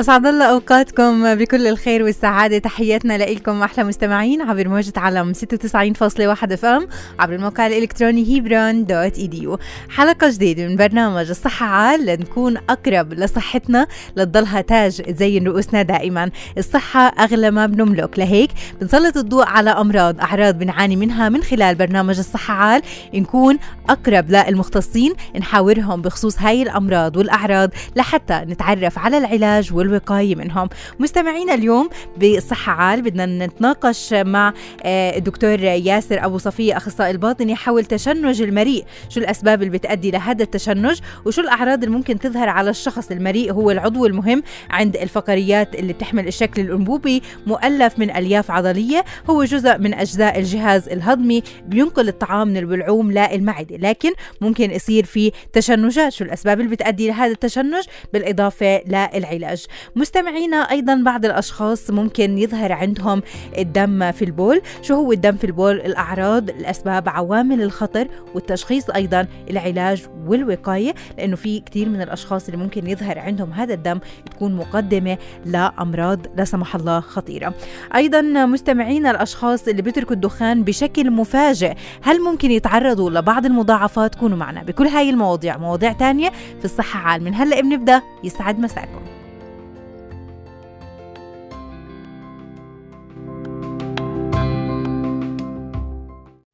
أسعد الله أوقاتكم بكل الخير والسعادة. تحياتنا لكم أحلى مستمعين عبر موجة علم 96.1 FM عبر الموقع الإلكتروني hebron.edu حلقة جديدة من برنامج الصحة عال لنكون أقرب لصحتنا لتضلها تاج تزين رؤوسنا دائما. الصحة أغلى ما بنملك. لهيك بنسلط الضوء على أمراض أعراض بنعاني منها من خلال برنامج الصحة عال. نكون أقرب للمختصين نحاورهم بخصوص هاي الأمراض والأعراض لحتى نتعرف على العلاج والوقاية منهم. مستمعينا اليوم بصحة عال بدنا نتناقش مع آه، الدكتور ياسر أبو صفية أخصائي الباطني حول تشنج المريء. شو الأسباب اللي بتأدي لهذا التشنج؟ وشو الأعراض اللي ممكن تظهر على الشخص؟ المريء هو العضو المهم عند الفقريات اللي بتحمل الشكل الأنبوبي مؤلف من ألياف عضلية هو جزء من أجزاء الجهاز الهضمي بينقل الطعام من البلعوم للمعدة لكن ممكن يصير في تشنجات. شو الأسباب اللي بتأدي لهذا التشنج؟ بالإضافة للعلاج مستمعينا أيضا بعض الأشخاص ممكن يظهر عندهم الدم في البول. شو هو الدم في البول؟ الأعراض الأسباب عوامل الخطر والتشخيص أيضا العلاج والوقاية. لأنه في كثير من الأشخاص اللي ممكن يظهر عندهم هذا الدم تكون مقدمة لأمراض لا سمح الله خطيرة. أيضا مستمعينا الأشخاص اللي بيتركوا الدخان بشكل مفاجئ هل ممكن يتعرضوا لبعض المضاعفات؟ كونوا معنا بكل هاي المواضيع. مواضيع تانية في الصحة عال من هلأ بنبدأ. يسعد مساكم.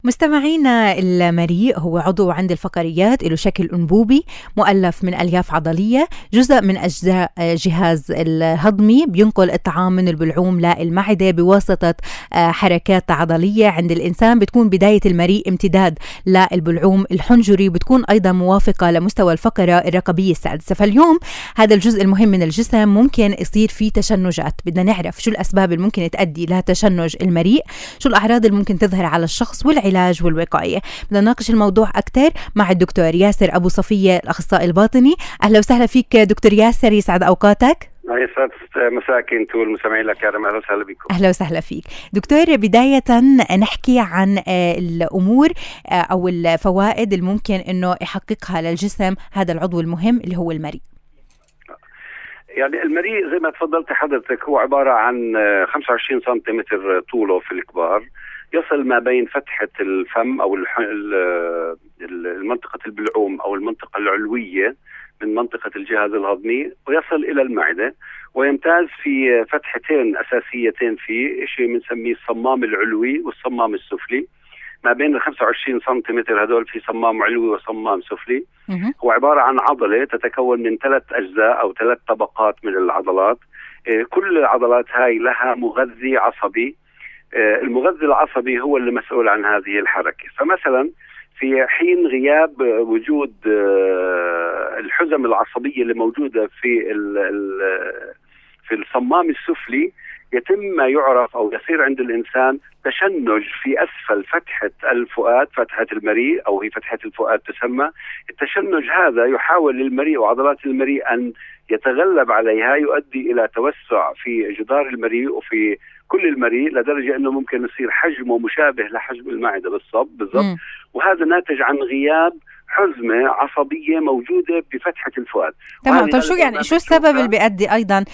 مستمعينا المريء هو عضو عند الفقريات له شكل أنبوبي مؤلف من ألياف عضلية جزء من أجزاء جهاز الهضمي بينقل الطعام من البلعوم للمعدة بواسطة آه، حركات عضلية. عند الإنسان بتكون بداية المريء امتداد للبلعوم الحنجري بتكون أيضا موافقة لمستوى الفقرة الرقبية السادسة. فاليوم هذا الجزء المهم من الجسم ممكن يصير فيه تشنجات. بدنا نعرف شو الأسباب اللي ممكن تؤدي لتشنج المريء شو الأعراض اللي ممكن تظهر على الشخص والعلاج العلاج والوقاية. بدنا نناقش الموضوع أكثر مع الدكتور ياسر أبو صفية الأخصائي الباطني. أهلا وسهلا فيك دكتور ياسر يسعد أوقاتك. يسعد مساك أنت والمستمعين الكرام أهلا وسهلا بكم. أهلا وسهلا فيك. دكتور بداية نحكي عن آه، الأمور آه، أو الفوائد اللي ممكن إنه يحققها للجسم هذا العضو المهم اللي هو المريء. يعني المريء زي ما تفضلت حضرتك هو عبارة عن 25 آه، سنتيمتر طوله في الكبار. يصل ما بين فتحة الفم أو المنطقة البلعوم أو المنطقة العلوية من منطقة الجهاز الهضمي ويصل إلى المعدة ويمتاز في فتحتين أساسيتين فيه شيء بنسميه الصمام العلوي والصمام السفلي. ما بين ال 25 سنتيمتر هذول في صمام علوي وصمام سفلي. هو عبارة عن عضلة تتكون من ثلاث أجزاء أو ثلاث طبقات من العضلات. إيه، كل العضلات هاي لها مغذي عصبي. المغذي العصبي هو اللي مسؤول عن هذه الحركة. فمثلا في حين غياب وجود آه، الحزم العصبية اللي موجودة في في الصمام السفلي يتم ما يعرف أو يصير عند الإنسان تشنج في أسفل فتحة الفؤاد فتحة المريء أو هي فتحة الفؤاد تسمى. التشنج هذا يحاول للمريء وعضلات المريء أن يتغلب عليها يؤدي إلى توسع في جدار المريء وفي كل المريء لدرجة أنه ممكن يصير حجمه مشابه لحجم المعدة بالضبط بالضبط. وهذا ناتج عن غياب حزمة عصبية موجودة بفتحة الفؤاد. تمام. طيب شو يعني شو السبب اللي بيؤدي أيضا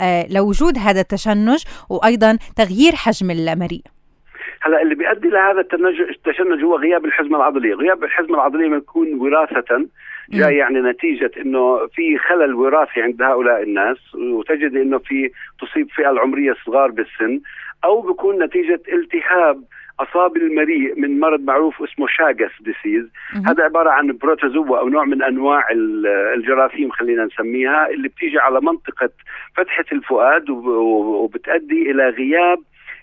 آه، لوجود هذا التشنج وأيضا تغيير حجم المريء؟ هلا اللي بيؤدي لهذا التشنج هو غياب الحزمة العضلية، غياب الحزمة العضلية بيكون وراثة جاي يعني نتيجة إنه في خلل وراثي عند هؤلاء الناس وتجد إنه في تصيب فئة العمرية الصغار بالسن أو بيكون نتيجة التهاب أصاب المريء من مرض معروف اسمه Chagas disease. هذا عبارة عن protozoa أو نوع من أنواع الجراثيم خلينا نسميها اللي بتيجي على منطقة فتحة الفؤاد وبتؤدي إلى غياب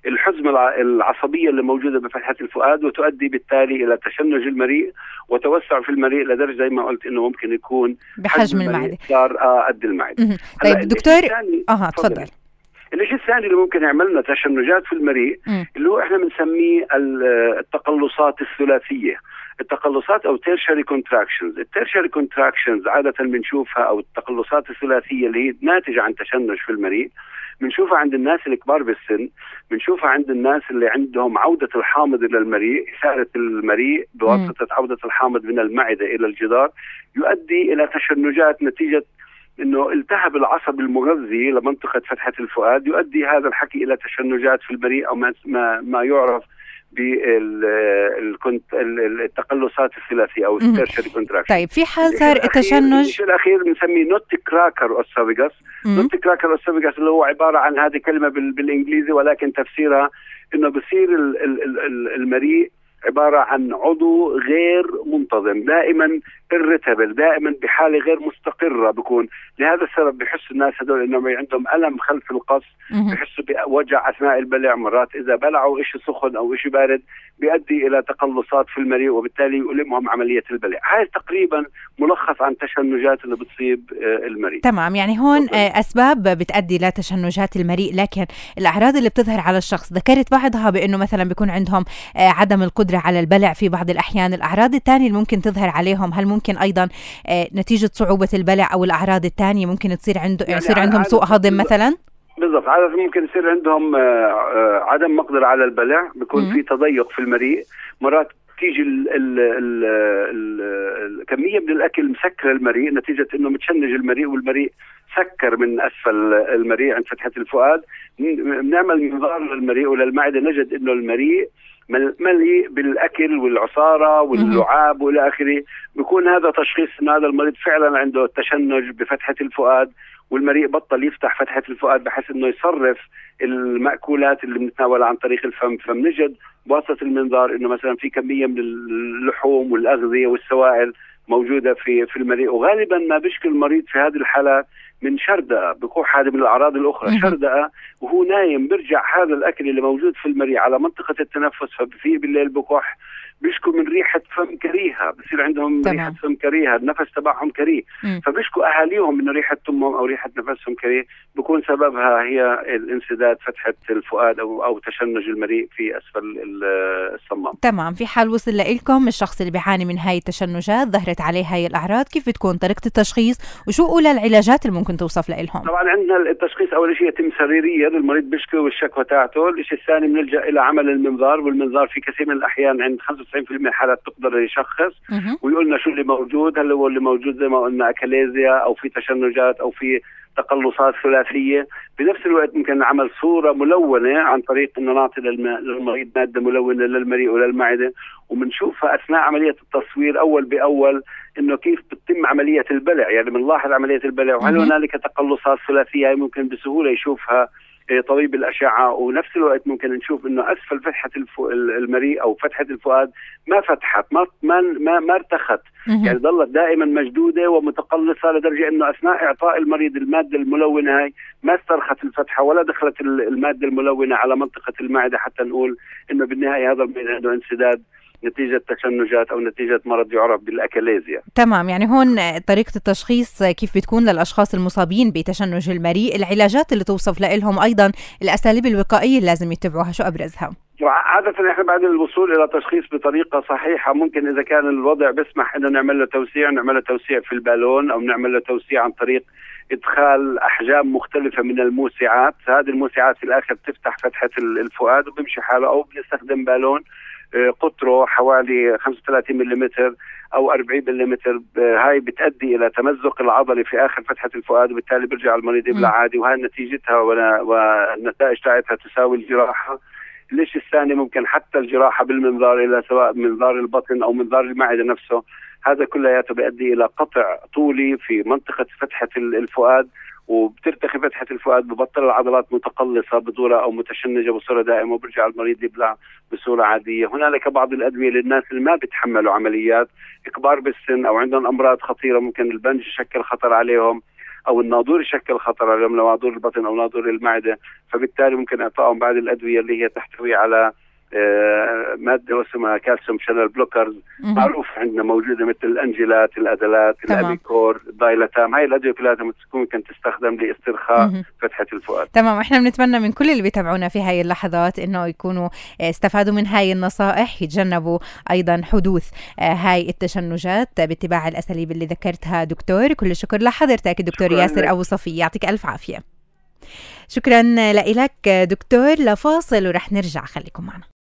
الحزمة العصبية اللي موجودة بفتحة الفؤاد وتؤدي بالتالي إلى تشنج المريء وتوسع في المريء لدرجة زي ما قلت إنه ممكن يكون بحجم المعدة. صار آه قد المعدة. طيب دكتور آه تفضل. الشيء الثاني اللي ممكن يعمل لنا تشنجات في المريء؟ اللي هو إحنا بنسميه التقلصات الثلاثية. التقلصات أو tertiary contractions ال tertiary contractions عادة بنشوفها أو التقلصات الثلاثية اللي هي ناتجة عن تشنج في المريء. بنشوفها عند الناس الكبار بالسن. بنشوفها عند الناس اللي عندهم عودة الحامض إلى المريء إثارة المريء بواسطة عودة الحامض من المعدة إلى الجدار يؤدي إلى تشنجات نتيجة إنه التهب العصب المغذي لمنطقة فتحة الفؤاد يؤدي هذا الحكي إلى تشنجات في المريء أو ما ما, يعرف بالتقلصات الثلاثية أو ال tertiary contraction طيب في حال صار التشنج الأخير بنسميه nutcracker esophagus nutcracker esophagus اللي هو عبارة عن هذه كلمة بالإنجليزي ولكن تفسيرها إنه بصير المريء عبارة عن عضو غير منتظم دائما irritable دائما بحالة غير مستقرة بكون. لهذا السبب بحس الناس هدول إنهم عندهم ألم خلف القص بحسوا بوجع أثناء البلع. مرات إذا بلعوا شيء سخن أو شيء بارد بيؤدي إلى تقلصات في المريء وبالتالي يؤلمهم عملية البلع. هاي تقريبا ملخص عن تشنجات اللي بتصيب آه، المريء. تمام. يعني هون آه، أسباب بتؤدي لتشنجات المريء. لكن الأعراض اللي بتظهر على الشخص ذكرت بعضها بأنه مثلا بيكون عندهم آه، عدم القدرة على البلع في بعض الأحيان. الأعراض الثانية اللي ممكن تظهر عليهم هل ممكن أيضا نتيجة صعوبة البلع أو الأعراض الثانية ممكن تصير عنده يعني يصير عندهم سوء هضم مثلا؟ بالضبط عادة ممكن يصير عندهم عدم مقدرة على البلع بيكون في تضيق في المريء. مرات تيجي ال ال ال ال الكمية من الأكل مسكرة المريء نتيجة أنه متشنج المريء والمريء سكر من أسفل المريء عند فتحة الفؤاد. بنعمل منظار للمريء وللمعدة نجد أنه المريء مليء بالأكل والعصارة واللعاب والى آخره. بيكون هذا تشخيص ان هذا المريض فعلا عنده تشنج بفتحة الفؤاد والمريء بطل يفتح فتحة الفؤاد بحيث إنه يصرف المأكولات اللي بنتناولها عن طريق الفم. فبنجد بواسطه المنظار إنه مثلا في كمية من اللحوم والأغذية والسوائل موجودة في في المريء وغالبا ما بيشكي المريض في هذه الحالات من شردقة. بكوح هذه من الاعراض الاخرى شردقة وهو نايم بيرجع هذا الأكل اللي موجود في المريء على منطقة التنفس. فبفيه بالليل بكح بيشكوا من ريحة فم كريهة بصير عندهم طبعا. ريحة فم كريهة النفس تبعهم كريه. فبيشكوا أهاليهم انه ريحة تمهم أو ريحة نفسهم كريه. بكون سببها هي الانسداد فتحة الفؤاد أو أو تشنج المريء في أسفل الصمام. تمام. في حال وصل لكم الشخص اللي بيعاني من هاي التشنجات ظهرت عليه هاي الأعراض كيف بتكون طريقة التشخيص؟ وشو أولى العلاجات اللي ممكن توصف لهم طبعا عندنا التشخيص أول شيء يتم سريريا المريض بيشكي والشكوى تاعته. الشيء الثاني بنلجأ إلى عمل المنظار والمنظار في كثير من الأحيان عند 95% من الحالات تقدر يشخص ويقول لنا شو اللي موجود هل هو اللي موجود زي ما قلنا أكاليزيا أو في تشنجات أو في تقلصات ثلاثية. بنفس الوقت ممكن نعمل صورة ملونة عن طريق إنه نعطي للمريض مادة ملونة للمريء وللمعدة وبنشوفها أثناء عملية التصوير أول بأول إنه كيف بتتم عملية البلع. يعني بنلاحظ عملية البلع وهل هنالك تقلصات ثلاثية؟ ممكن بسهولة يشوفها طبيب الأشعة ونفس الوقت ممكن نشوف إنه أسفل فتحة المريء أو فتحة الفؤاد ما فتحت ما ما ما ارتخت. يعني ظلت دائما مشدودة ومتقلصة لدرجة إنه أثناء إعطاء المريض المادة الملونة هاي ما استرخت الفتحة ولا دخلت المادة الملونة على منطقة المعدة حتى نقول إنه بالنهاية هذا المريض عنده انسداد. نتيجة تشنجات أو نتيجة مرض يعرف بالأكاليزيا. تمام يعني هون طريقة التشخيص كيف بتكون للأشخاص المصابين بتشنج المريء العلاجات اللي توصف لهم أيضا الأساليب الوقائية اللي لازم يتبعوها شو أبرزها؟ عادة إحنا بعد الوصول إلى تشخيص بطريقة صحيحة ممكن إذا كان الوضع بيسمح إنه نعمل له توسيع نعمل له توسيع في البالون أو نعمل له توسيع عن طريق إدخال أحجام مختلفة من الموسعات، هذه الموسعات في الآخر بتفتح فتحة الفؤاد وبيمشي حاله أو بنستخدم بالون. قطره حوالي 35 ملم أو 40 ملم هاي بتؤدي إلى تمزق العضلي في آخر فتحة الفؤاد وبالتالي بيرجع المريض يبلع عادي وهي نتيجتها والنتائج تاعتها تساوي الجراحة. ليش الثاني ممكن حتى الجراحة بالمنظار إلى سواء منظار البطن أو منظار المعدة نفسه؟ هذا كلياته بيؤدي إلى قطع طولي في منطقة فتحة الفؤاد وبترتخي فتحة الفؤاد ببطل العضلات متقلصة بصوره أو متشنجة بصورة دائمة وبرجع المريض يبلع بصورة عادية، هنالك بعض الأدوية للناس اللي ما بيتحملوا عمليات كبار بالسن أو عندهم أمراض خطيرة ممكن البنج يشكل خطر عليهم أو الناظور يشكل خطر عليهم لو ناظور البطن أو ناظور المعدة، فبالتالي ممكن إعطائهم بعض الأدوية اللي هي تحتوي على مادة اسمها calcium channel blockers. معروف عندنا موجودة مثل الانجلات الأدلات الأبيكور الديلاتام. هاي الأدوية كلها ممكن تستخدم لاسترخاء فتحة الفؤاد. تمام. إحنا بنتمنى من كل اللي بيتابعونا في هاي اللحظات إنه يكونوا استفادوا من هاي النصائح يتجنبوا أيضا حدوث آه، هاي التشنجات باتباع الأساليب اللي ذكرتها دكتور. كل الشكر لحضرتك الدكتور ياسر أبو صفي. يعطيك ألف عافية. شكرا لك دكتور. لفاصل ورح نرجع. خليكم معنا.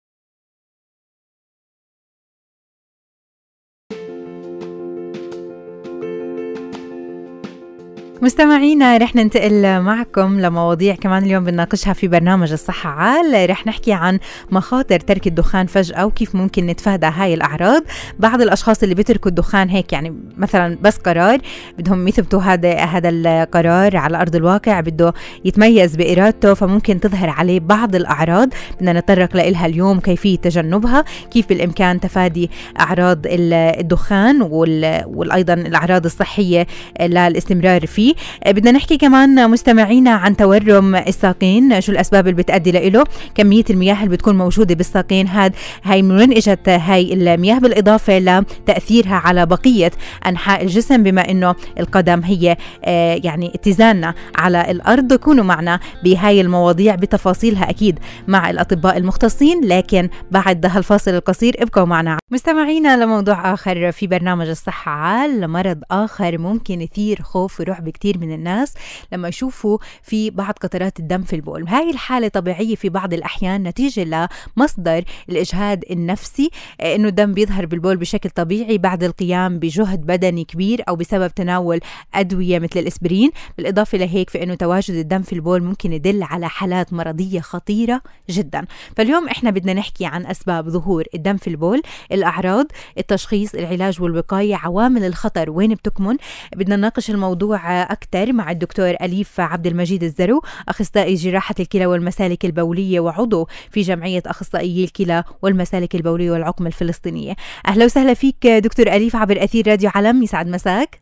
مستمعينا رح ننتقل معكم لمواضيع كمان اليوم بنناقشها في برنامج الصحة عال. رح نحكي عن مخاطر ترك الدخان فجأة وكيف ممكن نتفادى هاي الأعراض. بعض الأشخاص اللي بيتركوا الدخان هيك يعني مثلا بس قرار بدهم يثبتوا هذا هذا القرار على أرض الواقع بده يتميز بإرادته فممكن تظهر عليه بعض الأعراض. بدنا نتطرق لها اليوم كيفية تجنبها كيف بالإمكان تفادي أعراض الدخان وأيضا الأعراض الصحية للاستمرار فيه. بدنا نحكي كمان مستمعينا عن تورم الساقين شو الأسباب اللي بتؤدي له كمية المياه اللي بتكون موجودة بالساقين هاد هاي من وين إجت هاي المياه؟ بالإضافة لتأثيرها على بقية أنحاء الجسم بما إنه القدم هي آه، يعني اتزاننا على الأرض. كونوا معنا بهاي المواضيع بتفاصيلها أكيد مع الأطباء المختصين لكن بعد هالفاصل القصير ابقوا معنا. مستمعينا لموضوع آخر في برنامج الصحة عال مرض آخر ممكن يثير خوف ورعب كثير من الناس لما يشوفوا في بعض قطرات الدم في البول. هاي الحالة طبيعية في بعض الأحيان نتيجة لمصدر الإجهاد النفسي آه، إنه الدم بيظهر بالبول بشكل طبيعي بعد القيام بجهد بدني كبير أو بسبب تناول أدوية مثل الإسبرين. بالإضافة لهيك فإنه تواجد الدم في البول ممكن يدل على حالات مرضية خطيرة جدا. فاليوم إحنا بدنا نحكي عن أسباب ظهور الدم في البول. الأعراض التشخيص العلاج والوقاية عوامل الخطر وين بتكمن. بدنا نناقش الموضوع أكثر مع الدكتور أليف عبد المجيد الزرو أخصائي جراحة الكلى والمسالك البولية وعضو في جمعية أخصائيي الكلى والمسالك البولية والعقم الفلسطينية. أهلا وسهلا فيك دكتور أليف عبر أثير راديو علم يسعد مساك.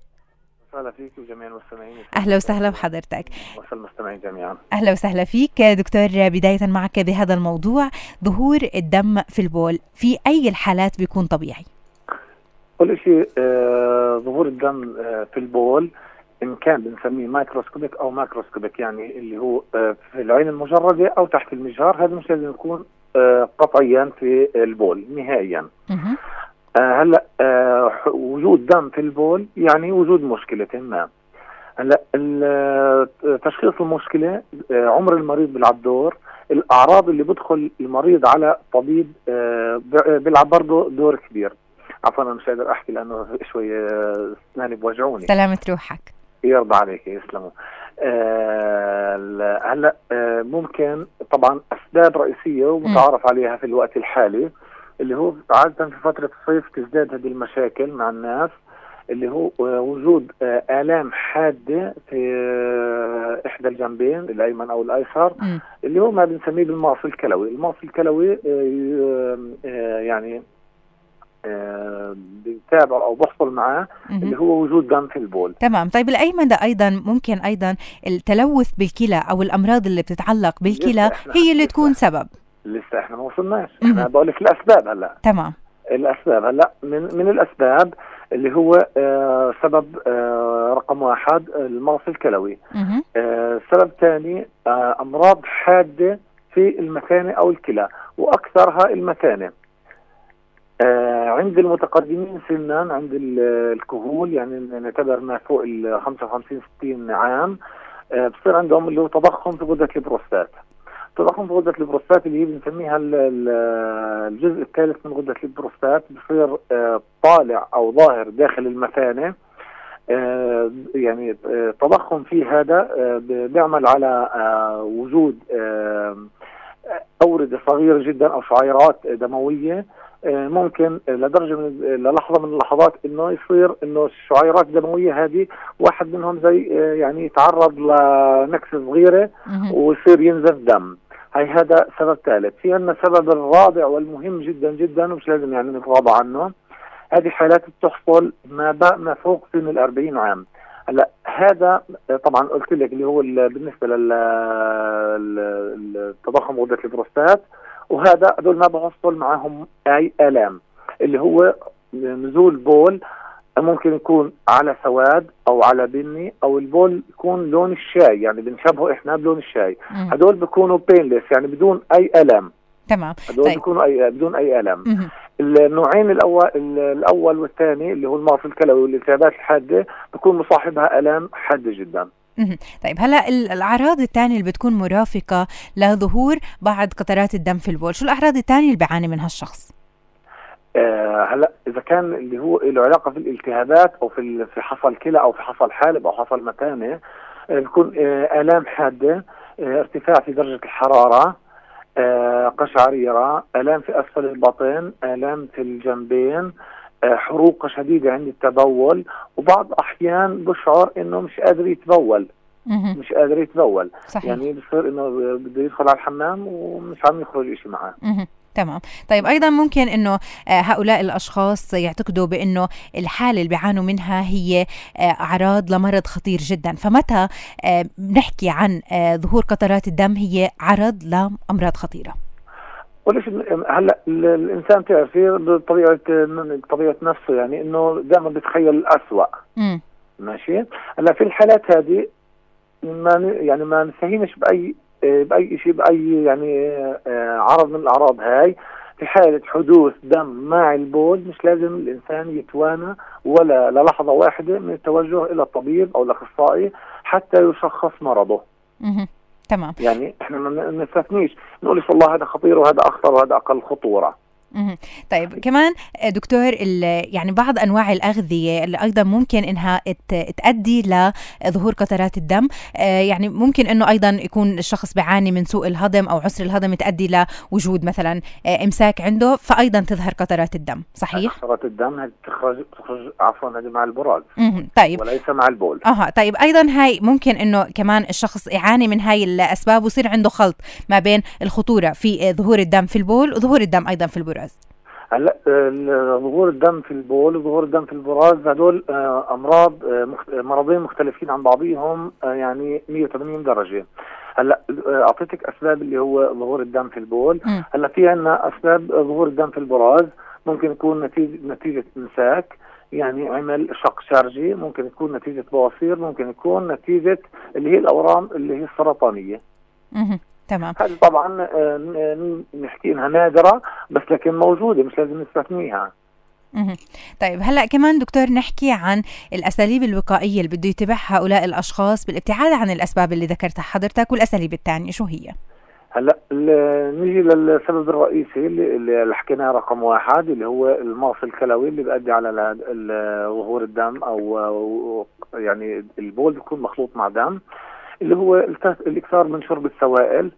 أهلا فيك وجميع المستمعين. أهلا وسهلا بحضرتك. المستمعين جميعا. أهلا وسهلا فيك دكتور. بداية معك بهذا الموضوع ظهور الدم في البول في أي الحالات بيكون طبيعي؟ كل شيء آه ظهور الدم آه في البول إن كان بنسميه microscopic أو macroscopic يعني اللي هو آه، في العين المجردة أو تحت المجهر هذا مش لازم يكون آه، قطعيا في البول نهائيا. آه، هلا وجود دم في البول يعني وجود مشكلة ما. هلا تشخيص المشكلة عمر المريض بيلعب دور الأعراض اللي بدخل المريض على طبيب بيلعب برضه دور كبير. عفوا مش قادر أحكي لأنه شوي أسناني بوجعوني. سلامة روحك. يرضى عليك يسلموا آه هلا آه ممكن طبعا اسباب رئيسية ومتعارف عليها في الوقت الحالي اللي هو عادة في فترة الصيف تزداد هذه المشاكل مع الناس اللي هو آه وجود آه آلام حادة في آه إحدى الجنبين الأيمن أو الأيسر. اللي هو ما بنسميه بالماص الكلوي، الماص الكلوي يعني آه، بيتابع أو بحصل معاه اللي هو وجود دم في البول. تمام. طيب الأيمن ده أيضا ممكن أيضا التلوث بالكلى أو الأمراض اللي بتتعلق بالكلى هي اللي تكون سبب. لسه إحنا ما وصلناش. أنا بقول لك الأسباب هلا. تمام. الأسباب هلا من من الأسباب اللي هو آه سبب آه رقم واحد المغص الكلوي. آه سبب ثاني أمراض حادة في المثانة أو الكلى وأكثرها المثانة. عند المتقدمين سنا عند الكهول يعني نعتبر ما فوق ال 55 60 عام آه بصير عندهم اللي هو تضخم في غدة البروستات. تضخم في غدة البروستات اللي هي بنسميها الجزء الثالث من غدة البروستات بصير آه طالع أو ظاهر داخل المثانة آه يعني آه تضخم في هذا آه بيعمل على آه وجود آه أوردة صغيرة جدا أو شعيرات دموية آه، ممكن لدرجة من للحظة من اللحظات إنه يصير إنه الشعيرات الدموية هذه واحد منهم زي آه، يعني يتعرض لنكسة صغيرة ويصير ينزف دم. هي هذا سبب ثالث. في عندنا السبب الرابع والمهم جدا جدا ومش لازم يعني نتغاضى عنه. هذه حالات بتحصل ما ما فوق سن ال 40 عام. هلا هذا طبعا قلت لك اللي هو بالنسبة للتضخم غده البروستات. وهذا هذول ما بحصل معهم أي آلام. اللي هو نزول بول ممكن يكون على سواد أو على بني أو البول يكون لون الشاي يعني بنشبهه إحنا بلون الشاي. هدول بيكونوا بينلس يعني بدون أي الم تمام. هدول طيب. بيكونوا اي بدون أي الم النوعين الأول الأول والثاني اللي هو المغص الكلوي والالتهابات الحادة بيكون مصاحبها آلام حادة جدا. طيب هلا الأعراض الثانية اللي بتكون مرافقة لظهور بعض قطرات الدم في البول شو الأعراض الثانية اللي بيعاني منها الشخص؟ آه هلا إذا كان اللي هو له علاقة في الالتهابات أو في في حصل كلى أو في حصل حالب أو حصل متانة بيكون آلام حادة ارتفاع في درجة الحرارة قشعريرة آلام في أسفل البطن آلام في الجنبين حروق شديدة عند التبول وبعض أحيان بشعر إنه مش قادر يتبول. مش قادر يتبول. صحيح. يعني بصير إنه بده يدخل على الحمام ومش عم يخرج شيء معاه. تمام. طيب أيضا ممكن إنه آه، هؤلاء الأشخاص يعتقدوا بإنه الحالة اللي بيعانوا منها هي آه، أعراض لمرض خطير جدا. فمتى آه، بنحكي عن ظهور قطرات الدم هي عرض لأمراض خطيرة؟ وليش هلا الإنسان تعرفي بطبيعة طبيعة نفسه يعني إنه دائما بيتخيل الاسوء ماشي؟ هلا في الحالات هذه ما يعني ما نستهينش بأي بأي شيء بأي يعني آه، عرض من الأعراض هاي. في حالة حدوث دم مع البول مش لازم الإنسان يتوانى ولا للحظة واحدة من التوجه إلى الطبيب أو الأخصائي حتى يشخص مرضه. تمام. يعني إحنا ما نستثنيش نقول والله هذا خطير وهذا أخطر وهذا أقل خطورة. طيب كمان دكتور يعني بعض أنواع الأغذية اللي أيضا ممكن إنها تؤدي لظهور قطرات الدم آه، يعني ممكن إنه أيضا يكون الشخص بيعاني من سوء الهضم أو عسر الهضم تؤدي لوجود مثلا آه، إمساك عنده فايضا تظهر قطرات الدم صحيح؟ قطرات الدم هذه تخرج تخرج عفوا هذه مع البراز طيب. وليس مع البول. أها. طيب أيضا هاي ممكن إنه كمان الشخص يعاني من هاي الأسباب ويصير عنده خلط ما بين الخطورة في ظهور الدم في البول وظهور الدم أيضا في البراز البراز هلا ظهور الدم في البول وظهور الدم في البراز هدول آه، أمراض آه، مرضين مختلفين عن بعضهم آه، يعني 180 درجة. هلا أعطيتك أسباب اللي هو ظهور الدم في البول. هلا في عندنا أسباب ظهور الدم في البراز. ممكن يكون نتيجه نتيجة امساك يعني عمل شق شارجي ممكن يكون نتيجة بواسير ممكن يكون نتيجة اللي هي الأورام اللي هي السرطانية. تمام. هذه طبعا آه، نحكي إنها نادرة بس لكن موجودة مش لازم نستثنيها. طيب هلأ كمان دكتور نحكي عن الأساليب الوقائية اللي بده يتبعها هؤلاء الأشخاص بالابتعاد عن الأسباب اللي ذكرتها حضرتك والأساليب الثانية شو هي؟ هلأ نيجي للسبب الرئيسي اللي, اللي حكيناه رقم واحد اللي هو المغص الكلوي اللي بيؤدي على ظهور الدم أو يعني البول بيكون مخلوط مع دم. اللي هو الاكثار من شرب السوائل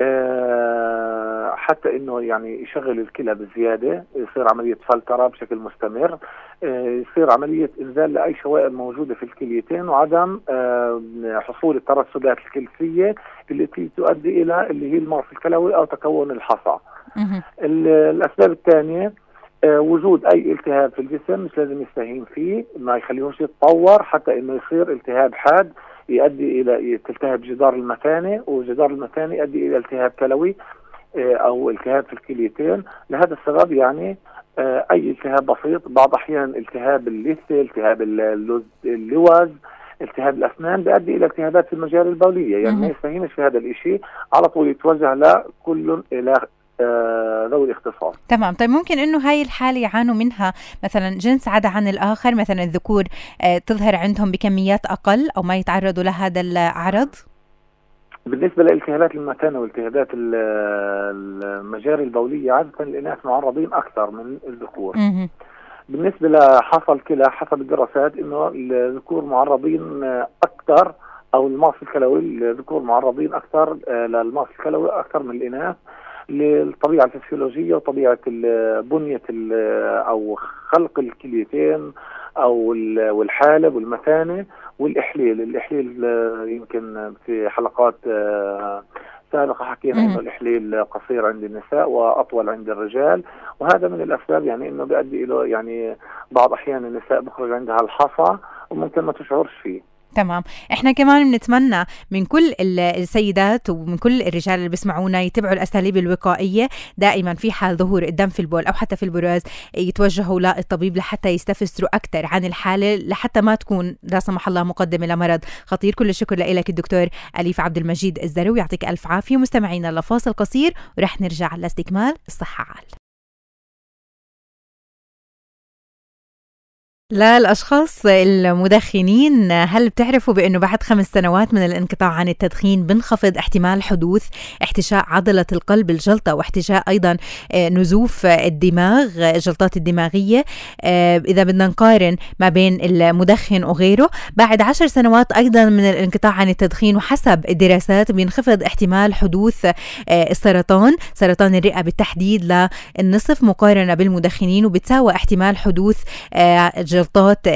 آه، حتى إنه يعني يشغل الكلى بزيادة يصير عملية فلترة بشكل مستمر آه، يصير عملية إنزال لأي شوائب موجودة في الكليتين وعدم آه، حصول الترسبات الكلسيه التي تؤدي إلى اللي هي المغص الكلوي أو تكون الحصى. الأسباب الثانية وجود أي التهاب في الجسم مش لازم يستهين فيه ما يخليهوش يتطور حتى إنه يصير التهاب حاد يؤدي إلى تلتهب جدار المثانه وجدار المثانه يؤدي إلى التهاب كلوي آه، أو التهاب في الكليتين. لهذا السبب يعني آه، أي التهاب بسيط بعض أحيان التهاب اللثة التهاب اللوز التهاب الأسنان بيؤدي إلى التهابات في المجال البولية. يعني ما يستهينش في هذا الشيء على طول يتوجه لكل إلى ذوي الاختصاص تمام. طيب ممكن إنه هاي الحالة يعانوا منها مثلا جنس عدا عن الآخر؟ مثلا الذكور آه، تظهر عندهم بكميات أقل أو ما يتعرضوا لهذا العرض؟ بالنسبة لالتهابات المثانه والتهابات المجاري البولية عادة الإناث معرضين أكثر من الذكور. بالنسبة لحصى الكلى حسب الدراسات إنه الذكور معرضين أكثر أو المغص الكلوي الذكور معرضين أكثر آه، للمغص الكلوي أكثر من الإناث. للطبيعه الفسيولوجية وطبيعة بنية أو خلق الكليتين أو والحالب والمثانة والإحليل، الإحليل يمكن في حلقات آه، سابقة حكينا إنه الإحليل قصير عند النساء وأطول عند الرجال. وهذا من الأسباب يعني إنه بيؤدي إلى يعني بعض أحيان النساء بخرج عندها الحصى وممكن ما تشعرش فيه. تمام. إحنا كمان بنتمنى من كل السيدات ومن كل الرجال اللي بيسمعونا يتبعوا الأساليب الوقائية. دائما في حال ظهور الدم في البول أو حتى في البراز يتوجهوا للطبيب لحتى يستفسروا أكثر عن الحالة لحتى ما تكون لا سمح الله مقدمة لمرض خطير. كل الشكر لك الدكتور أليف عبد المجيد الزروي. يعطيك ألف عافية. مستمعينا لفاصل قصير ورح نرجع لاستكمال الصحة. عال للأشخاص المدخنين هل بتعرفوا بأنه بعد خمس سنوات من الانقطاع عن التدخين بنخفض احتمال حدوث احتشاء عضلة القلب الجلطة واحتشاء أيضا آه، نزوف الدماغ الجلطات الدماغية؟ آه، إذا بدنا نقارن ما بين المدخن وغيره بعد عشر سنوات أيضا من الانقطاع عن التدخين وحسب الدراسات بينخفض احتمال حدوث آه، السرطان سرطان الرئة بالتحديد للنصف مقارنة بالمدخنين وبتساوى احتمال حدوث الجلطات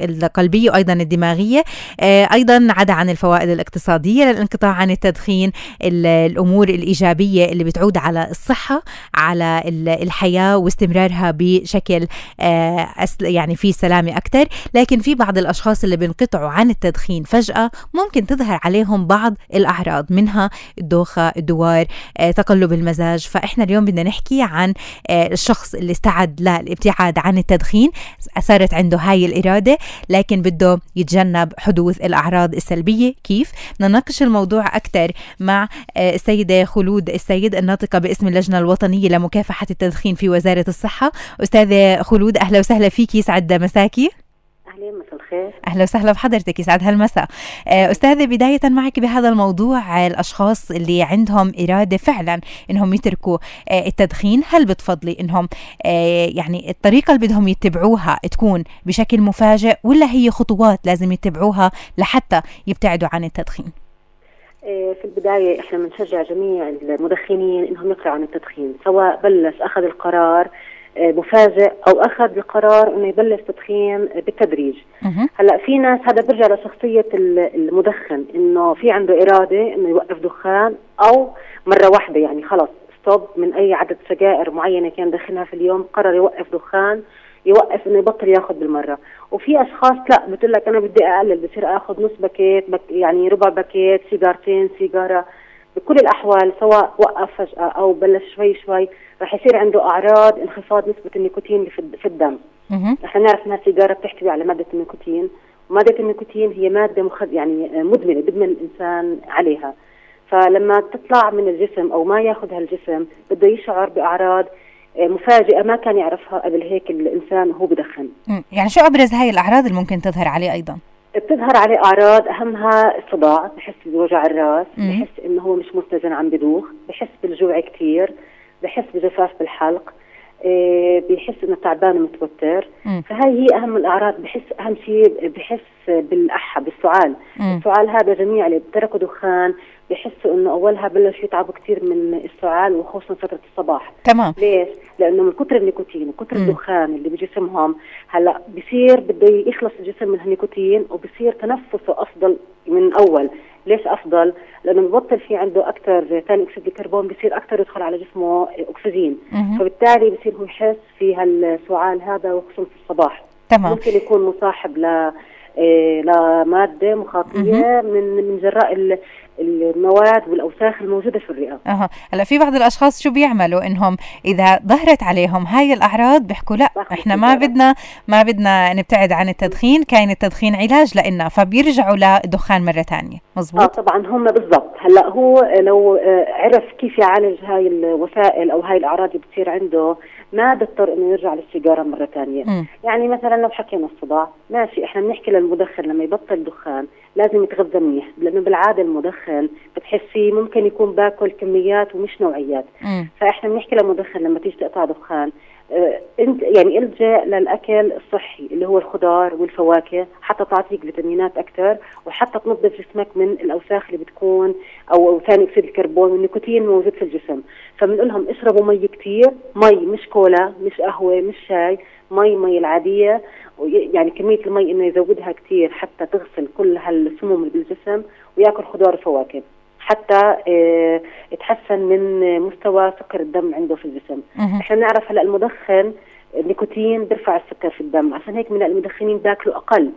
القلبية وأيضا الدماغية. آه، أيضا عدا عن الفوائد الاقتصادية للانقطاع عن التدخين الأمور الإيجابية اللي بتعود على الصحة على الحياة واستمرارها بشكل آه، يعني في سلامة أكثر لكن في بعض الأشخاص اللي بينقطعوا عن التدخين فجأة ممكن تظهر عليهم بعض الأعراض منها الدوخة الدوار آه، تقلب المزاج. فإحنا اليوم بدنا نحكي عن الشخص اللي استعد للابتعاد عن التدخين. صارت عنده هاي الإرادة لكن بده يتجنب حدوث الأعراض السلبية. كيف؟ نناقش الموضوع أكثر مع آه، السيدة خلود السيد الناطقة باسم اللجنة الوطنية لمكافحة التدخين في وزارة الصحة. أستاذة خلود أهلا وسهلا فيكي يسعد مساكي. أهلا مساء الخير. أهلا وسهلا بحضرتك يسعد هالمساء. آه، أستاذة بداية معك بهذا الموضوع الأشخاص اللي عندهم إرادة فعلا إنهم يتركوا آه، التدخين هل بتفضلي إنهم آه، يعني الطريقة اللي بدهم يتبعوها تكون بشكل مفاجئ ولا هي خطوات لازم يتبعوها لحتى يبتعدوا عن التدخين؟ في البداية إحنا بنشجع جميع المدخنين إنهم يقلعوا عن التدخين سواء بلش أخذ القرار آه، مفاجئ أو أخذ بقرار إنه يبلش تدخين بالتدريج. هلأ في ناس هذا بيرجع لشخصية المدخن إنه في عنده إرادة إنه يوقف دخان أو مرة واحدة يعني خلص stop من أي عدد سجائر معينة كان دخنها في اليوم قرر يوقف دخان يوقف إنه يبطل يأخذ بالمرة. وفي أشخاص لا بتقول لك أنا بدي أقلل بصير أخذ نص باكيت بك يعني ربع باكيت سيجارتين سيجارة. بكل الأحوال سواء وقف فجأة أو بلش شوي شوي رح يصير عنده أعراض انخفاض نسبة النيكوتين في الدم. نحن نعرف انها السيجارة بتحتوي على مادة النيكوتين. ومادة النيكوتين هي مادة مخد يعني مدمنة بدمن الإنسان عليها. فلما تطلع من الجسم أو ما ياخذها الجسم بده يشعر بأعراض مفاجئة ما كان يعرفها قبل هيك الإنسان وهو بدخن. يعني شو أبرز هاي الأعراض اللي ممكن تظهر عليه أيضا؟ بتظهر عليه أعراض أهمها الصداع بحس بوجع الراس بحس إنه هو مش متزن عم بدوخ بحس بالجوع كثير بحس بجفاف بالحلق إيه بيحس إنه تعبان ومتوتر فهي هي أهم الأعراض بحس أهم شيء بحس بالأحة بالسعال. السعال هذا جميع اللي تركوا دخان بحسوا إنه أولها بلشوا يتعبوا كثير من السعال وخصوصا فترة الصباح. تمام. ليش؟ لأنه من كثر النيكوتين وكثر الدخان اللي بجسمهم هلأ بصير بده يخلص الجسم من النيكوتين وبصير تنفسه أفضل من أول. ليش أفضل؟ لأنه ببطل في عنده أكثر ثاني أكسيد الكربون بصير أكثر يدخل على جسمه أكسجين. فبالتالي بصير هو يحس في هالسعال هذا وخصوصا في الصباح. تمام. ممكن يكون مصاحب ل إيه، لمادة مخاطية من من جراء المواد والأوساخ الموجودة في الرئة. أها، هلا في بعض الأشخاص شو بيعملوا؟ إنهم إذا ظهرت عليهم هاي الأعراض بيحكوا لا إحنا ما بدنا ما بدنا نبتعد عن التدخين، كاين التدخين علاج لنا فبيرجعوا للدخان مرة ثانية، مزبوط؟ آه طبعا هم بالضبط، هلا هو لو آه، عرف كيف يعالج هاي الوسائل أو هاي الأعراض اللي بتصير عنده ما بيضطر إنه يرجع للسيجارة مرة ثانية، يعني مثلا لو حكينا الصداع، ماشي إحنا بنحكي للمدخن لما يبطل دخان لازم يتغذى منيح لأنه بالعادة المدخن بتحسي ممكن يكون باكل كميات ومش نوعيات. م. فإحنا بنحكي للمدخن لما تيجي تقطع دخان انت يعني إلجأ للأكل الصحي اللي هو الخضار والفواكه حتى تعطيك فيتامينات أكثر وحتى تنظف جسمك من الأوساخ اللي بتكون أو ثاني أكسيد الكربون والنيكوتين موجود في الجسم. فبنقول لهم اشربوا مي كثير مي مش كولا مش قهوة مش شاي مي مي العادية. يعني كمية المي إنه يزودها كثير حتى تغسل كل هالسموم اللي بالجسم ويأكل خضار وفواكه. حتى آه يتحسن من مستوى سكر الدم عنده في الجسم. إحنا بنعرف هلا المدخن النيكوتين بيرفع السكر في الدم. عشان هيك من المدخنين بياكلوا أقل.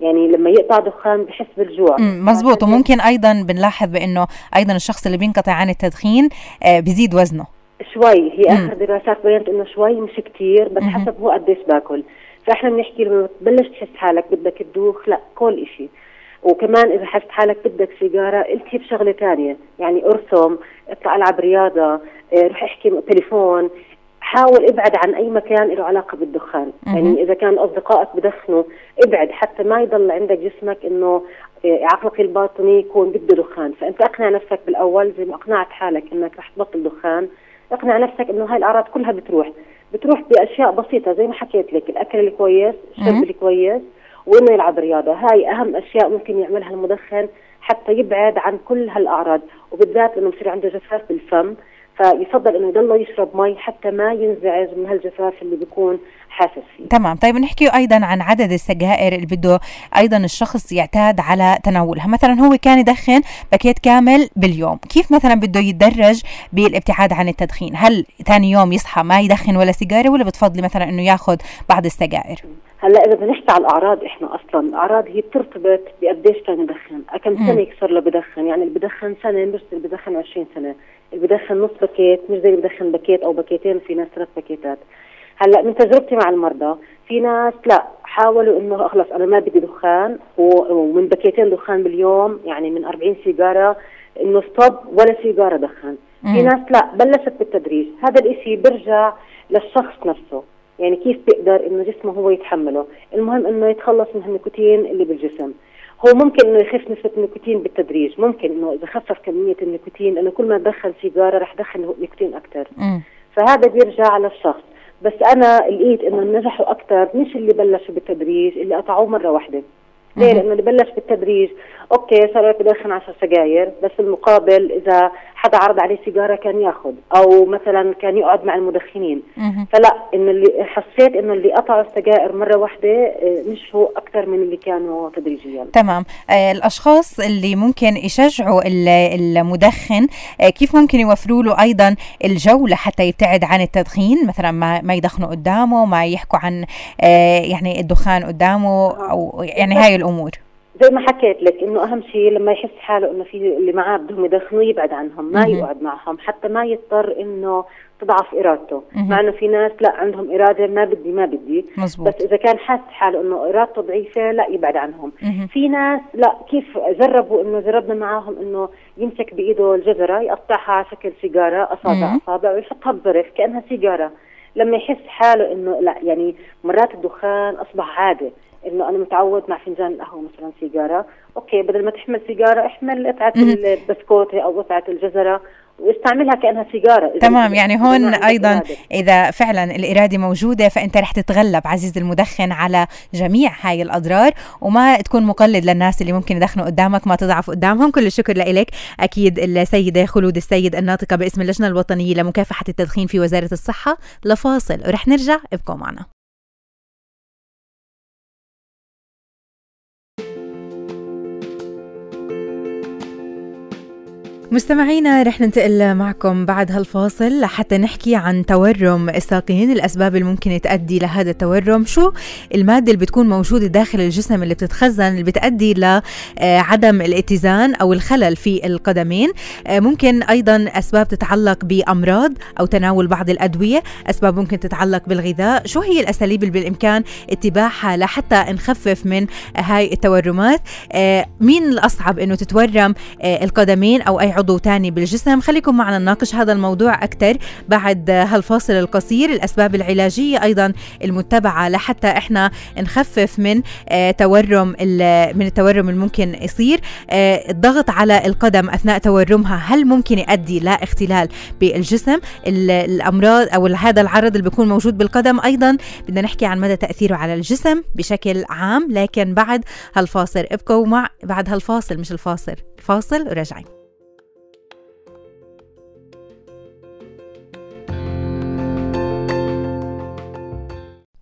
يعني لما يقطع دخان بحس بالجوع. مزبوط. وممكن أيضا بنلاحظ بأنه أيضا الشخص اللي بينقطع عن التدخين آه بيزيد وزنه. شوي. هي آخر دراسات بينت إنه شوي مش كثير بس حسب هو قديش باكل. فإحنا بنحكي لما تبلش تحس حالك بدك تدوخ لا كل إشي. وكمان إذا حست حالك بدك سيجارة التهي بشغلة ثانية يعني أرسم أطلع ألعب رياضة آه، روح أحكي تليفون. حاول ابعد عن أي مكان له علاقة بالدخان. يعني إذا كان أصدقائك بدخنوا ابعد حتى ما يضل عندك جسمك إنه آه، عقلك الباطني يكون بده دخان. فأنت أقنع نفسك بالأول زي ما أقنعت حالك إنك رح تبطل دخان. أقنع نفسك إنه هاي الأعراض كلها بتروح. بتروح بأشياء بسيطة زي ما حكيت لك الأكل الكويس الشرب الكويس. وانه يلعب رياضة. هاي أهم أشياء ممكن يعملها المدخن حتى يبعد عن كل هالأعراض وبالذات إنه بصير عنده جفاف بالفم. فيفضل إنه يضل يشرب مي حتى ما ينزعج من هالجفاف اللي بيكون حاسس فيه. تمام. طيب نحكي أيضا عن عدد السجائر اللي بده أيضا الشخص يعتاد على تناولها. مثلا هو كان يدخن باكيت كامل باليوم. كيف مثلا بده يتدرج بالابتعاد عن التدخين؟ هل ثاني يوم يصحى ما يدخن ولا سيجارة ولا بتفضلي مثلا إنه ياخذ بعض السجائر؟ هلأ إذا بدنا نحكي على الأعراض إحنا أصلا الأعراض هي بترتبط بقديش كان يدخن. كم سنة صار له بدخن؟ يعني اللي بدخن سنة اللي بدخن 20 سنة. اللي بدخن نص باكيت مش زي اللي بدخن باكيت أو باكيتين في ناس ثلاث باكيتات. هلأ من تجربتي مع المرضى في ناس لا حاولوا إنه خلص أنا ما بدي دخان ومن باكيتين دخان باليوم يعني من 40 سيجارة إنه stop ولا سيجارة دخان في ناس لا بلشت بالتدريج. هذا الإشي بيرجع للشخص نفسه يعني كيف بيقدر إنه جسمه هو يتحمله. المهم إنه يتخلص من النيكوتين اللي بالجسم. هو ممكن إنه يخف نسبة النيكوتين بالتدريج ممكن إنه إذا خفف كمية النيكوتين لأنه كل ما دخل سيجارة رح يدخل نيكوتين أكثر فهذا بيرجع على الشخص بس أنا لقيت إنه نجحوا أكثر مش اللي بلشوا بالتدريج اللي قطعوه مرة واحدة. ليه؟ لأنه اللي بلش بالتدريج. أوكي صار بدخن 10 سجاير بس المقابل إذا حدا عرض عليه سيجارة كان يأخذ أو مثلا كان يقعد مع المدخنين. فلا إنه اللي حسيت إنه اللي قطعوا السجائر مرة واحدة آه، نجحوا أكثر من اللي كانوا تدريجيا. تمام. آه الأشخاص اللي ممكن يشجعوا المدخن آه كيف ممكن يوفروا له أيضا الجو لحتى يبتعد عن التدخين؟ مثلا ما ما يدخنوا قدامه ما يحكوا عن آه يعني الدخان قدامه أو يعني هاي الأمور. زي ما حكيت لك إنه أهم شيء لما يحس حاله إنه في اللي معاه بدهم يدخنوا يبعد عنهم ما يقعد معهم حتى ما يضطر إنه تضعف إرادته. مع إنه في ناس لا عندهم إرادة ما بدي ما بدي. مزبوط. بس إذا كان حاسس حاله إنه إرادته ضعيفة لا يبعد عنهم. في ناس لا كيف جربوا إنه جربنا معاهم إنه يمسك بإيده الجزرة يقطعها على شكل سيجارة أصابع أصابع ويحطها بظرف كأنها سيجارة. لما يحس حاله إنه لا يعني مرات الدخان أصبح عادة. إنه أنا متعود مع فنجان القهوة مثلا سيجارة. أوكي بدل ما تحمل سيجارة احمل قطعة البسكوتة أو قطعة الجزرة واستعملها كأنها سيجارة. تمام يعني هون أيضا إرادة. إذا فعلا الإرادة موجودة فأنت رح تتغلب عزيز المدخن على جميع هاي الأضرار وما تكون مقلد للناس اللي ممكن يدخنوا قدامك ما تضعف قدامهم. كل الشكر لك أكيد السيدة خلود السيد الناطقة باسم اللجنة الوطنية لمكافحة التدخين في وزارة الصحة لفاصل. ورح نرجع ابقوا معنا. مستمعينا رح ننتقل معكم بعد هالفاصل لحتى نحكي عن تورم الساقين الأسباب اللي ممكن تؤدي لهذا التورم. شو المادة اللي بتكون موجودة داخل الجسم اللي بتتخزن اللي بتؤدي لعدم الاتزان أو الخلل في القدمين؟ آه، ممكن أيضا أسباب تتعلق بأمراض أو تناول بعض الأدوية أسباب ممكن تتعلق بالغذاء. شو هي الأساليب اللي بالإمكان اتباعها لحتى نخفف من هاي التورمات؟ آه، مين الأصعب أنه تتورم آه، القدمين أو أي عضو تاني بالجسم. خليكم معنا نناقش هذا الموضوع أكثر بعد هالفاصل القصير. الأسباب العلاجية أيضا المتبعة لحتى إحنا نخفف من آه، تورم من التورم الممكن يصير. آه، الضغط على القدم أثناء تورمها هل ممكن يؤدي لاختلال بالجسم؟ الأمراض أو هذا العرض اللي بيكون موجود بالقدم أيضا بدنا نحكي عن مدى تأثيره على الجسم بشكل عام. لكن بعد هالفاصل ابقوا مع بعد هالفاصل مش الفاصل فاصل وراجعين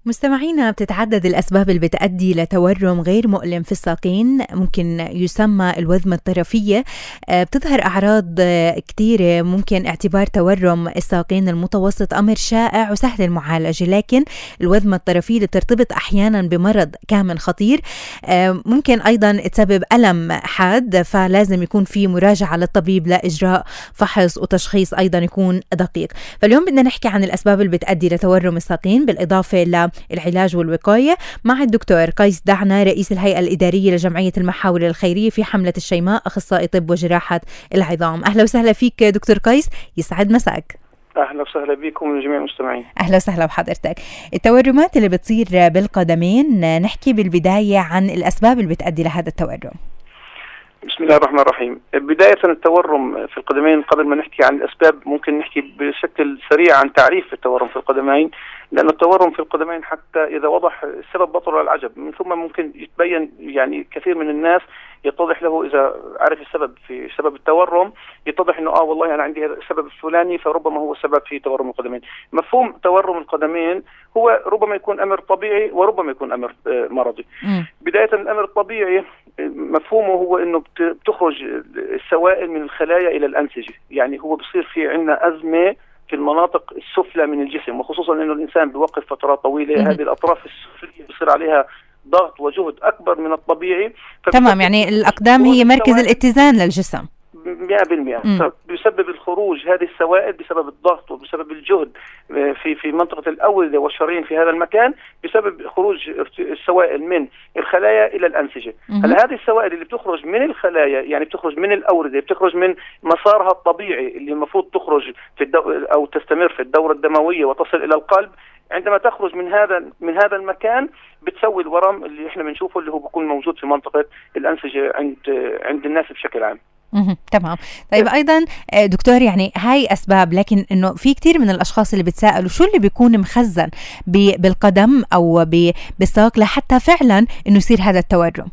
مستمعينا بتتعدد الأسباب اللي بتأدي لتورم غير مؤلم في الساقين. ممكن يسمى الوذمة الطرفية. آه، بتظهر أعراض آه، كثيرة ممكن اعتبار تورم الساقين المتوسط أمر شائع وسهل المعالجة. لكن الوذمة الطرفية اللي بترتبط أحيانا بمرض كامن خطير آه، ممكن أيضا تسبب ألم حاد. فلازم يكون في مراجعة للطبيب لإجراء فحص وتشخيص أيضا يكون دقيق. فاليوم بدنا نحكي عن الأسباب اللي بتأدي لتورم الساقين بالإضافة ل العلاج والوقاية مع الدكتور قيس دعنا رئيس الهيئة الإدارية لجمعية المحاور الخيرية في حملة الشيماء أخصائي طب وجراحة العظام. أهلا وسهلا فيك دكتور قيس يسعد مساك. أهلا وسهلا بكم جميع المستمعين. أهلا وسهلا بحضرتك. التورمات اللي بتصير بالقدمين نحكي بالبداية عن الأسباب اللي بتؤدي لهذا التورم. بسم الله الرحمن الرحيم. بداية التورم في القدمين قبل ما نحكي عن الأسباب ممكن نحكي بشكل سريع عن تعريف التورم في القدمين. لأن التورم في القدمين حتى إذا وضح السبب بطل العجب من ثم ممكن يتبين يعني كثير من الناس يتضح له إذا عرف السبب في سبب التورم يتضح إنه آه والله أنا عندي هذا السبب الفلاني فربما هو السبب في تورم القدمين. مفهوم تورم القدمين هو ربما يكون أمر طبيعي وربما يكون أمر آه، مرضي. بداية الأمر الطبيعي مفهومه هو إنه بتخرج السوائل من الخلايا إلى الأنسجة، يعني هو بصير في عندنا أزمة في المناطق السفلى من الجسم وخصوصا إنه الإنسان بيوقف فترات طويلة هذه الأطراف السفلية بصير عليها ضغط وجهد أكبر من الطبيعي. تمام يعني الأقدام هي مركز الاتزان للجسم. 100% بسبب الخروج هذه السوائل بسبب الضغط وبسبب الجهد آه، في في منطقة الاورده والشرايين في هذا المكان بسبب خروج السوائل من الخلايا إلى الأنسجة. هلا هذه السوائل اللي بتخرج من الخلايا يعني بتخرج من الأوردة بتخرج من مسارها الطبيعي اللي المفروض تخرج في الدو أو تستمر في الدورة الدموية وتصل إلى القلب عندما تخرج من هذا من هذا المكان بتسوي الورم اللي إحنا بنشوفه اللي هو بيكون موجود في منطقة الأنسجة عند عند الناس بشكل عام. تمام. طيب أيضا آه، دكتور يعني هاي أسباب لكن إنه في كثير من الأشخاص اللي بتسالوا شو اللي بيكون مخزن بالقدم أو بالساق لحتى فعلا إنه يصير هذا التورم؟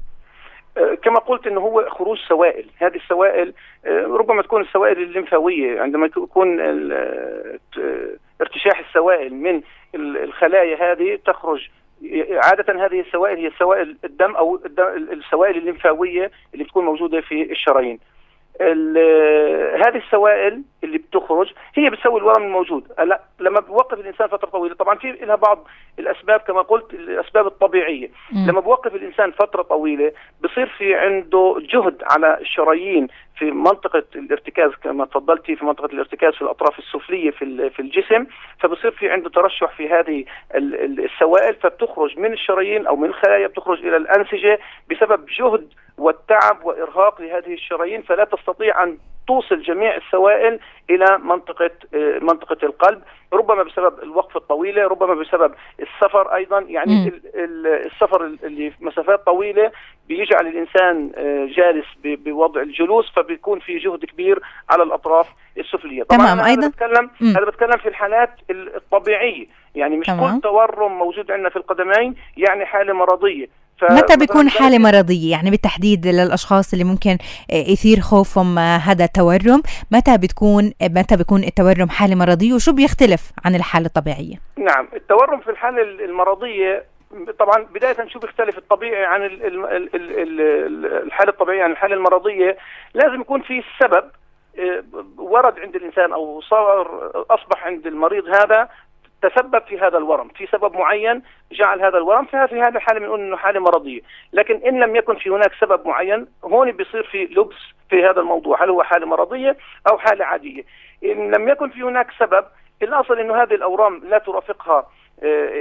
آه، كما قلت إنه هو خروج سوائل. هذه السوائل آه، ربما تكون السوائل الليمفاوية عندما يكون ارتشاح السوائل من الخلايا هذه تخرج. عادة هذه السوائل هي سوائل الدم أو السوائل الليمفاوية اللي بتكون موجودة في الشرايين. هذه السوائل اللي بتخرج هي بتسوي الورم الموجود. لا لما بوقف الإنسان فترة طويلة طبعا في لها بعض الأسباب كما قلت الأسباب الطبيعية. م. لما بوقف الإنسان فترة طويلة بصير في عنده جهد على الشرايين في منطقة الارتكاز كما تفضلتي في منطقة الارتكاز في الأطراف السفلية في في الجسم. فبصير في عنده ترشح في هذه السوائل فبتخرج من الشرايين أو من الخلايا بتخرج إلى الأنسجة بسبب جهد والتعب وإرهاق لهذه الشرايين فلا تستطيع أن توصل جميع السوائل إلى منطقة آه، منطقة القلب. ربما بسبب الوقفه الطويله ربما بسبب السفر أيضا. يعني السفر اللي مسافات طويلة بيجعل الإنسان آه، جالس بوضع الجلوس فبيكون في جهد كبير على الأطراف السفلية. طبعا تمام أيضا؟ بتكلم هذا بتكلم في الحالات الطبيعية. يعني مش تمام. كل تورم موجود عندنا في القدمين يعني حالة مرضية. متى بيكون حالة مرضية؟ يعني بالتحديد للأشخاص اللي ممكن يثير خوفهم هذا التورم. متى بتكون متى بيكون التورم حالة مرضية؟ وشو بيختلف عن الحالة الطبيعية؟ نعم التورم في الحالة المرضية طبعا بداية شو بيختلف الطبيعي عن الحالة الطبيعية عن الحالة المرضية؟ لازم يكون في سبب آه، ورد عند الإنسان أو صار أصبح عند المريض هذا تسبب في هذا الورم في سبب معين جعل هذا الورم في هذه الحالة بنقول إنه حالة مرضية. لكن إن لم يكن في هناك سبب معين هون بيصير في لبس في هذا الموضوع هل هو حالة مرضية أو حالة عادية. إن لم يكن في هناك سبب الأصل إنه هذه الأورام لا ترافقها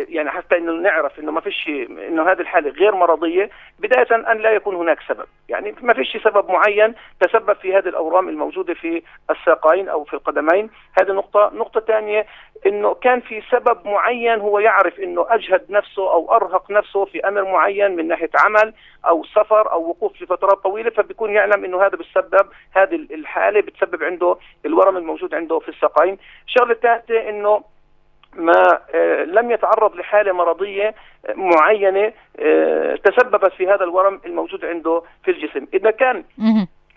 يعني حتى إنه نعرف إنه ما فيش إنه هذه الحالة غير مرضية بداية أن لا يكون هناك سبب. يعني ما فيش سبب معين تسبب في هذه الأورام الموجودة في الساقين أو في القدمين. هذه نقطة. نقطة ثانية إنه كان في سبب معين هو يعرف إنه أجهد نفسه أو أرهق نفسه في أمر معين من ناحية عمل أو سفر أو وقوف لفترات طويلة فبيكون يعلم إنه هذا بتسبب هذه الحالة بتسبب عنده الورم الموجود عنده في الساقين. الشغله الثالثه إنه ما آه، لم يتعرض لحالة مرضية آه، معينة آه، تسببت في هذا الورم الموجود عنده في الجسم. إذا كان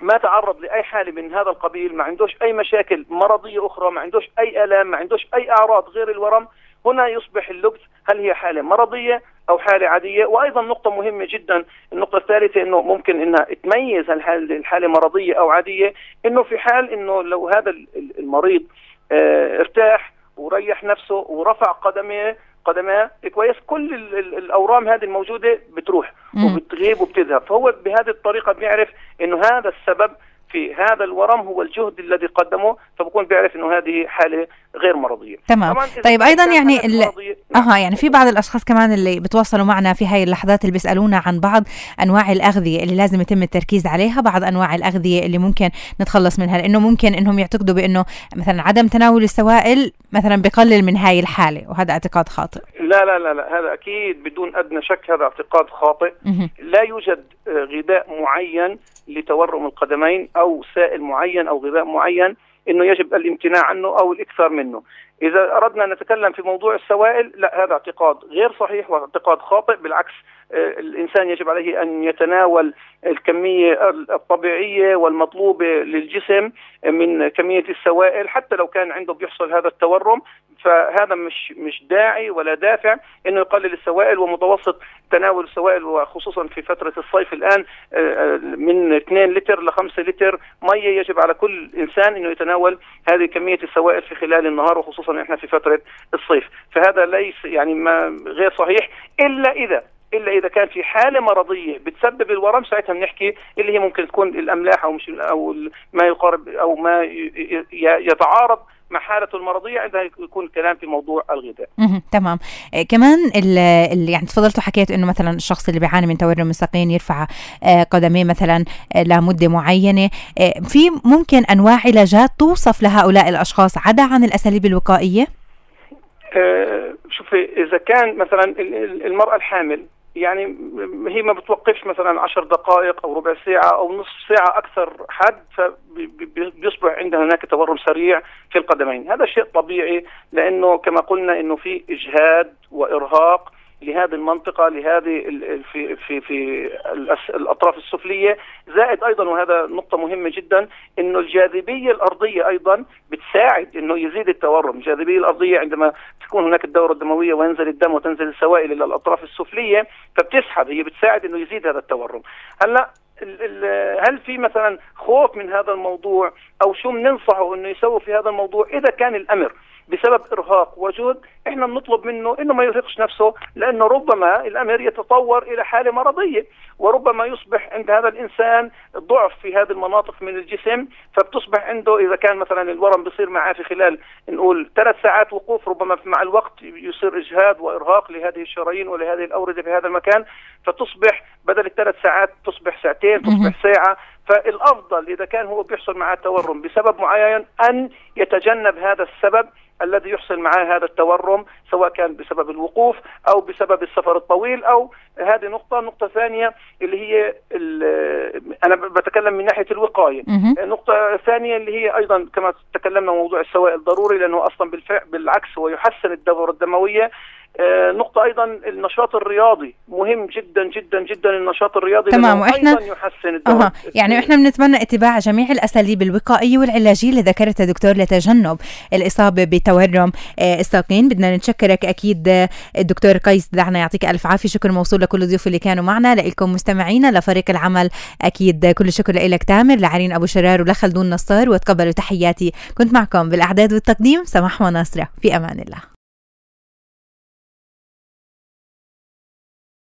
ما تعرض لأي حالة من هذا القبيل ما عندوش أي مشاكل مرضية أخرى ما عندوش أي آلام ما عندوش أي أعراض غير الورم هنا يصبح اللبس هل هي حالة مرضية أو حالة عادية؟ وأيضا نقطة مهمة جدا النقطة الثالثة أنه ممكن أنها تميز الحالة الحالة مرضية أو عادية أنه في حال أنه لو هذا المريض ارتاح وريح نفسه ورفع قدميه قدماه كويس كل الأورام هذه الموجودة بتروح وبتغيب وبتذهب. فهو بهذه الطريقة بيعرف إنه هذا السبب في هذا الورم هو الجهد الذي قدمه فبكون بيعرف إنه هذه حالة غير مرضية. تمام. طيب أيضا يعني. أها يعني في بعض الأشخاص كمان اللي بتواصلوا معنا في هاي اللحظات اللي بيسألونا عن بعض أنواع الأغذية اللي لازم يتم التركيز عليها بعض أنواع الأغذية اللي ممكن نتخلص منها لأنه ممكن إنهم يعتقدوا بأنه مثلا عدم تناول السوائل مثلا بقلل من هاي الحالة وهذا اعتقاد خاطئ. لا لا لا, لا. هذا أكيد بدون أدنى شك هذا اعتقاد خاطئ. لا يوجد غذاء معين لتورم القدمين أو سائل معين أو غذاء معين إنه يجب الامتناع عنه أو الإكثار منه. إذا أردنا أن نتكلم في موضوع السوائل لا هذا اعتقاد غير صحيح واعتقاد خاطئ بالعكس آه، الإنسان يجب عليه أن يتناول الكمية الطبيعية والمطلوبة للجسم من كمية السوائل حتى لو كان عنده بيحصل هذا التورم فهذا مش مش داعي ولا دافع إنه يقلل السوائل ومتوسط تناول السوائل وخصوصا في فترة الصيف الآن آه، آه، من 2 لتر ل 5 لتر مية يجب على كل إنسان إنه يتناول هذه كمية السوائل في خلال النهار وخصوصا إحنا في فترة الصيف. فهذا ليس يعني ما غير صحيح إلا إذا إلا إذا كان في حالة مرضية بتسبب الورم ساعتها بنحكي اللي هي ممكن تكون الأملاح أو مش أو ما يقارب أو ما يتعارض مع حالته المرضيه عندها يكون الكلام في موضوع الغذاء. تمام، آه كمان اللي يعني تفضلت وحكيت إنه مثلا الشخص اللي بيعاني من تورم الساقين يرفع آه قدميه مثلا آه لمدة معينة، في ممكن أنواع علاجات توصف لهؤلاء الأشخاص عدا عن الأساليب الوقائية؟ شوفي إذا كان مثلا المرأة الحامل يعني هي ما بتوقفش مثلا عشر دقائق أو ربع ساعة أو نصف ساعة أكثر حد فبيصبح عندها هناك تورم سريع في القدمين. هذا شيء طبيعي لأنه كما قلنا إنه في إجهاد وإرهاق لهذه المنطقة لهذه في في في الأطراف السفلية. زائد أيضا وهذا نقطة مهمة جدا إنه الجاذبية الأرضية أيضا بتساعد إنه يزيد التورم. الجاذبية الأرضية عندما تكون هناك الدورة الدموية وينزل الدم وتنزل السوائل إلى الأطراف السفلية فبتسحب. هي بتساعد إنه يزيد هذا التورم. هلأ هل في مثلا خوف من هذا الموضوع؟ أو شو بننصحه إنه يسوي في هذا الموضوع؟ إذا كان الأمر بسبب إرهاق وجهد إحنا بنطلب منه إنه ما يرهقش نفسه لأنه ربما الامر يتطور إلى حالة مرضية وربما يصبح عند هذا الإنسان ضعف في هذه المناطق من الجسم فبتصبح عنده إذا كان مثلا الورم بيصير معاه في خلال نقول ثلاث ساعات وقوف ربما مع الوقت يصير إجهاد وإرهاق لهذه الشرايين ولهذه الأوردة في هذا المكان فتصبح بدل الثلاث ساعات تصبح ساعتين تصبح ساعة. فالأفضل إذا كان هو بيحصل معاه تورم بسبب معين أن يتجنب هذا السبب الذي يحصل معه هذا التورم سواء كان بسبب الوقوف أو بسبب السفر الطويل أو هذه نقطة، نقطة ثانية اللي هي أنا بتكلم من ناحية الوقاية. النقطة الثانية اللي هي أيضا كما تكلمنا موضوع السوائل ضروري لأنه أصلا بالفعل بالعكس هو يحسن الدورة الدموية. آه، نقطة أيضا النشاط الرياضي. مهم جدا جدا جدا النشاط الرياضي تمام. وإحنا أيضا يحسن أه. يعني إحنا بنتمنى اتباع جميع الأساليب الوقائية والعلاجية اللي ذكرتها دكتور لتجنب الإصابة بتورم آه، الساقين. بدنا نشكرك أكيد آه، الدكتور قيس دعنا يعطيك ألف عافية. شكر موصول لكل الضيوف اللي كانوا معنا. لكم مستمعينا لفريق العمل أكيد كل الشكر لك تامر لعرين أبو شرار ولخلدون نصار وتقبلوا تحياتي. كنت معكم بالأعداد والتقديم سماح وناصرة. في أمان الله.